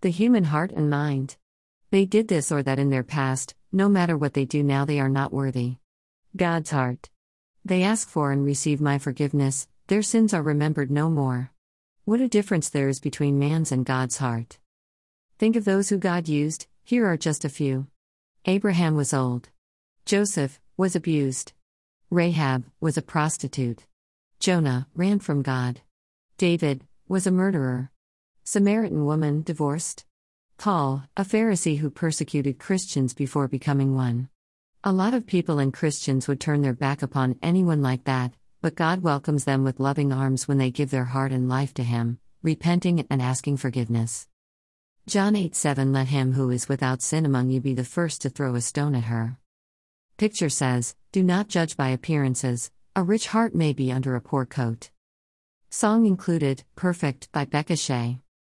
The human heart and mind. They did this or that in their past, no matter what they do now, they are not worthy. God's heart. They ask for and receive my forgiveness, their sins are remembered no more. What a difference there is between man's and God's heart. Think of those who God used, here are just a few. Abraham was old. Joseph was abused. Rahab was a prostitute. Jonah ran from God. David was a murderer. Samaritan woman divorced. Paul, a Pharisee who persecuted Christians before becoming one. A lot of people and Christians would turn their back upon anyone like that, but God welcomes them with loving arms when they give their heart and life to Him, repenting and asking forgiveness. John 8 7 Let him who is without sin among you be the first to throw a stone at her. Picture says, Do not judge by appearances, a rich heart may be under a poor coat. Song included, Perfect by Becca Shea.